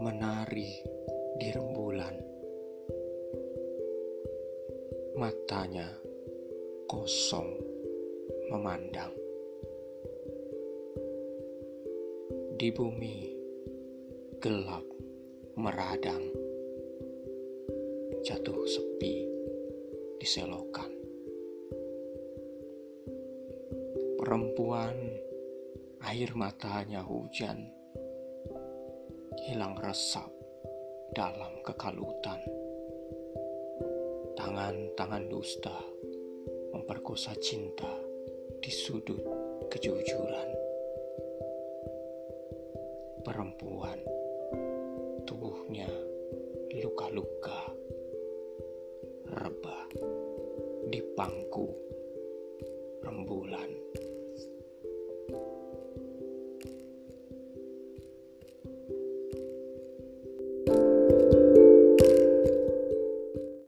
menari di rembulan. Matanya kosong memandang. Di bumi gelap meradang, jatuh sepi di selokan. Perempuan air matanya hujan, hilang resap dalam kekalutan. Tangan-tangan dusta memperkosa cinta di sudut kejujuran perempuan, tubuhnya luka-luka, rebah di pangku rembulan.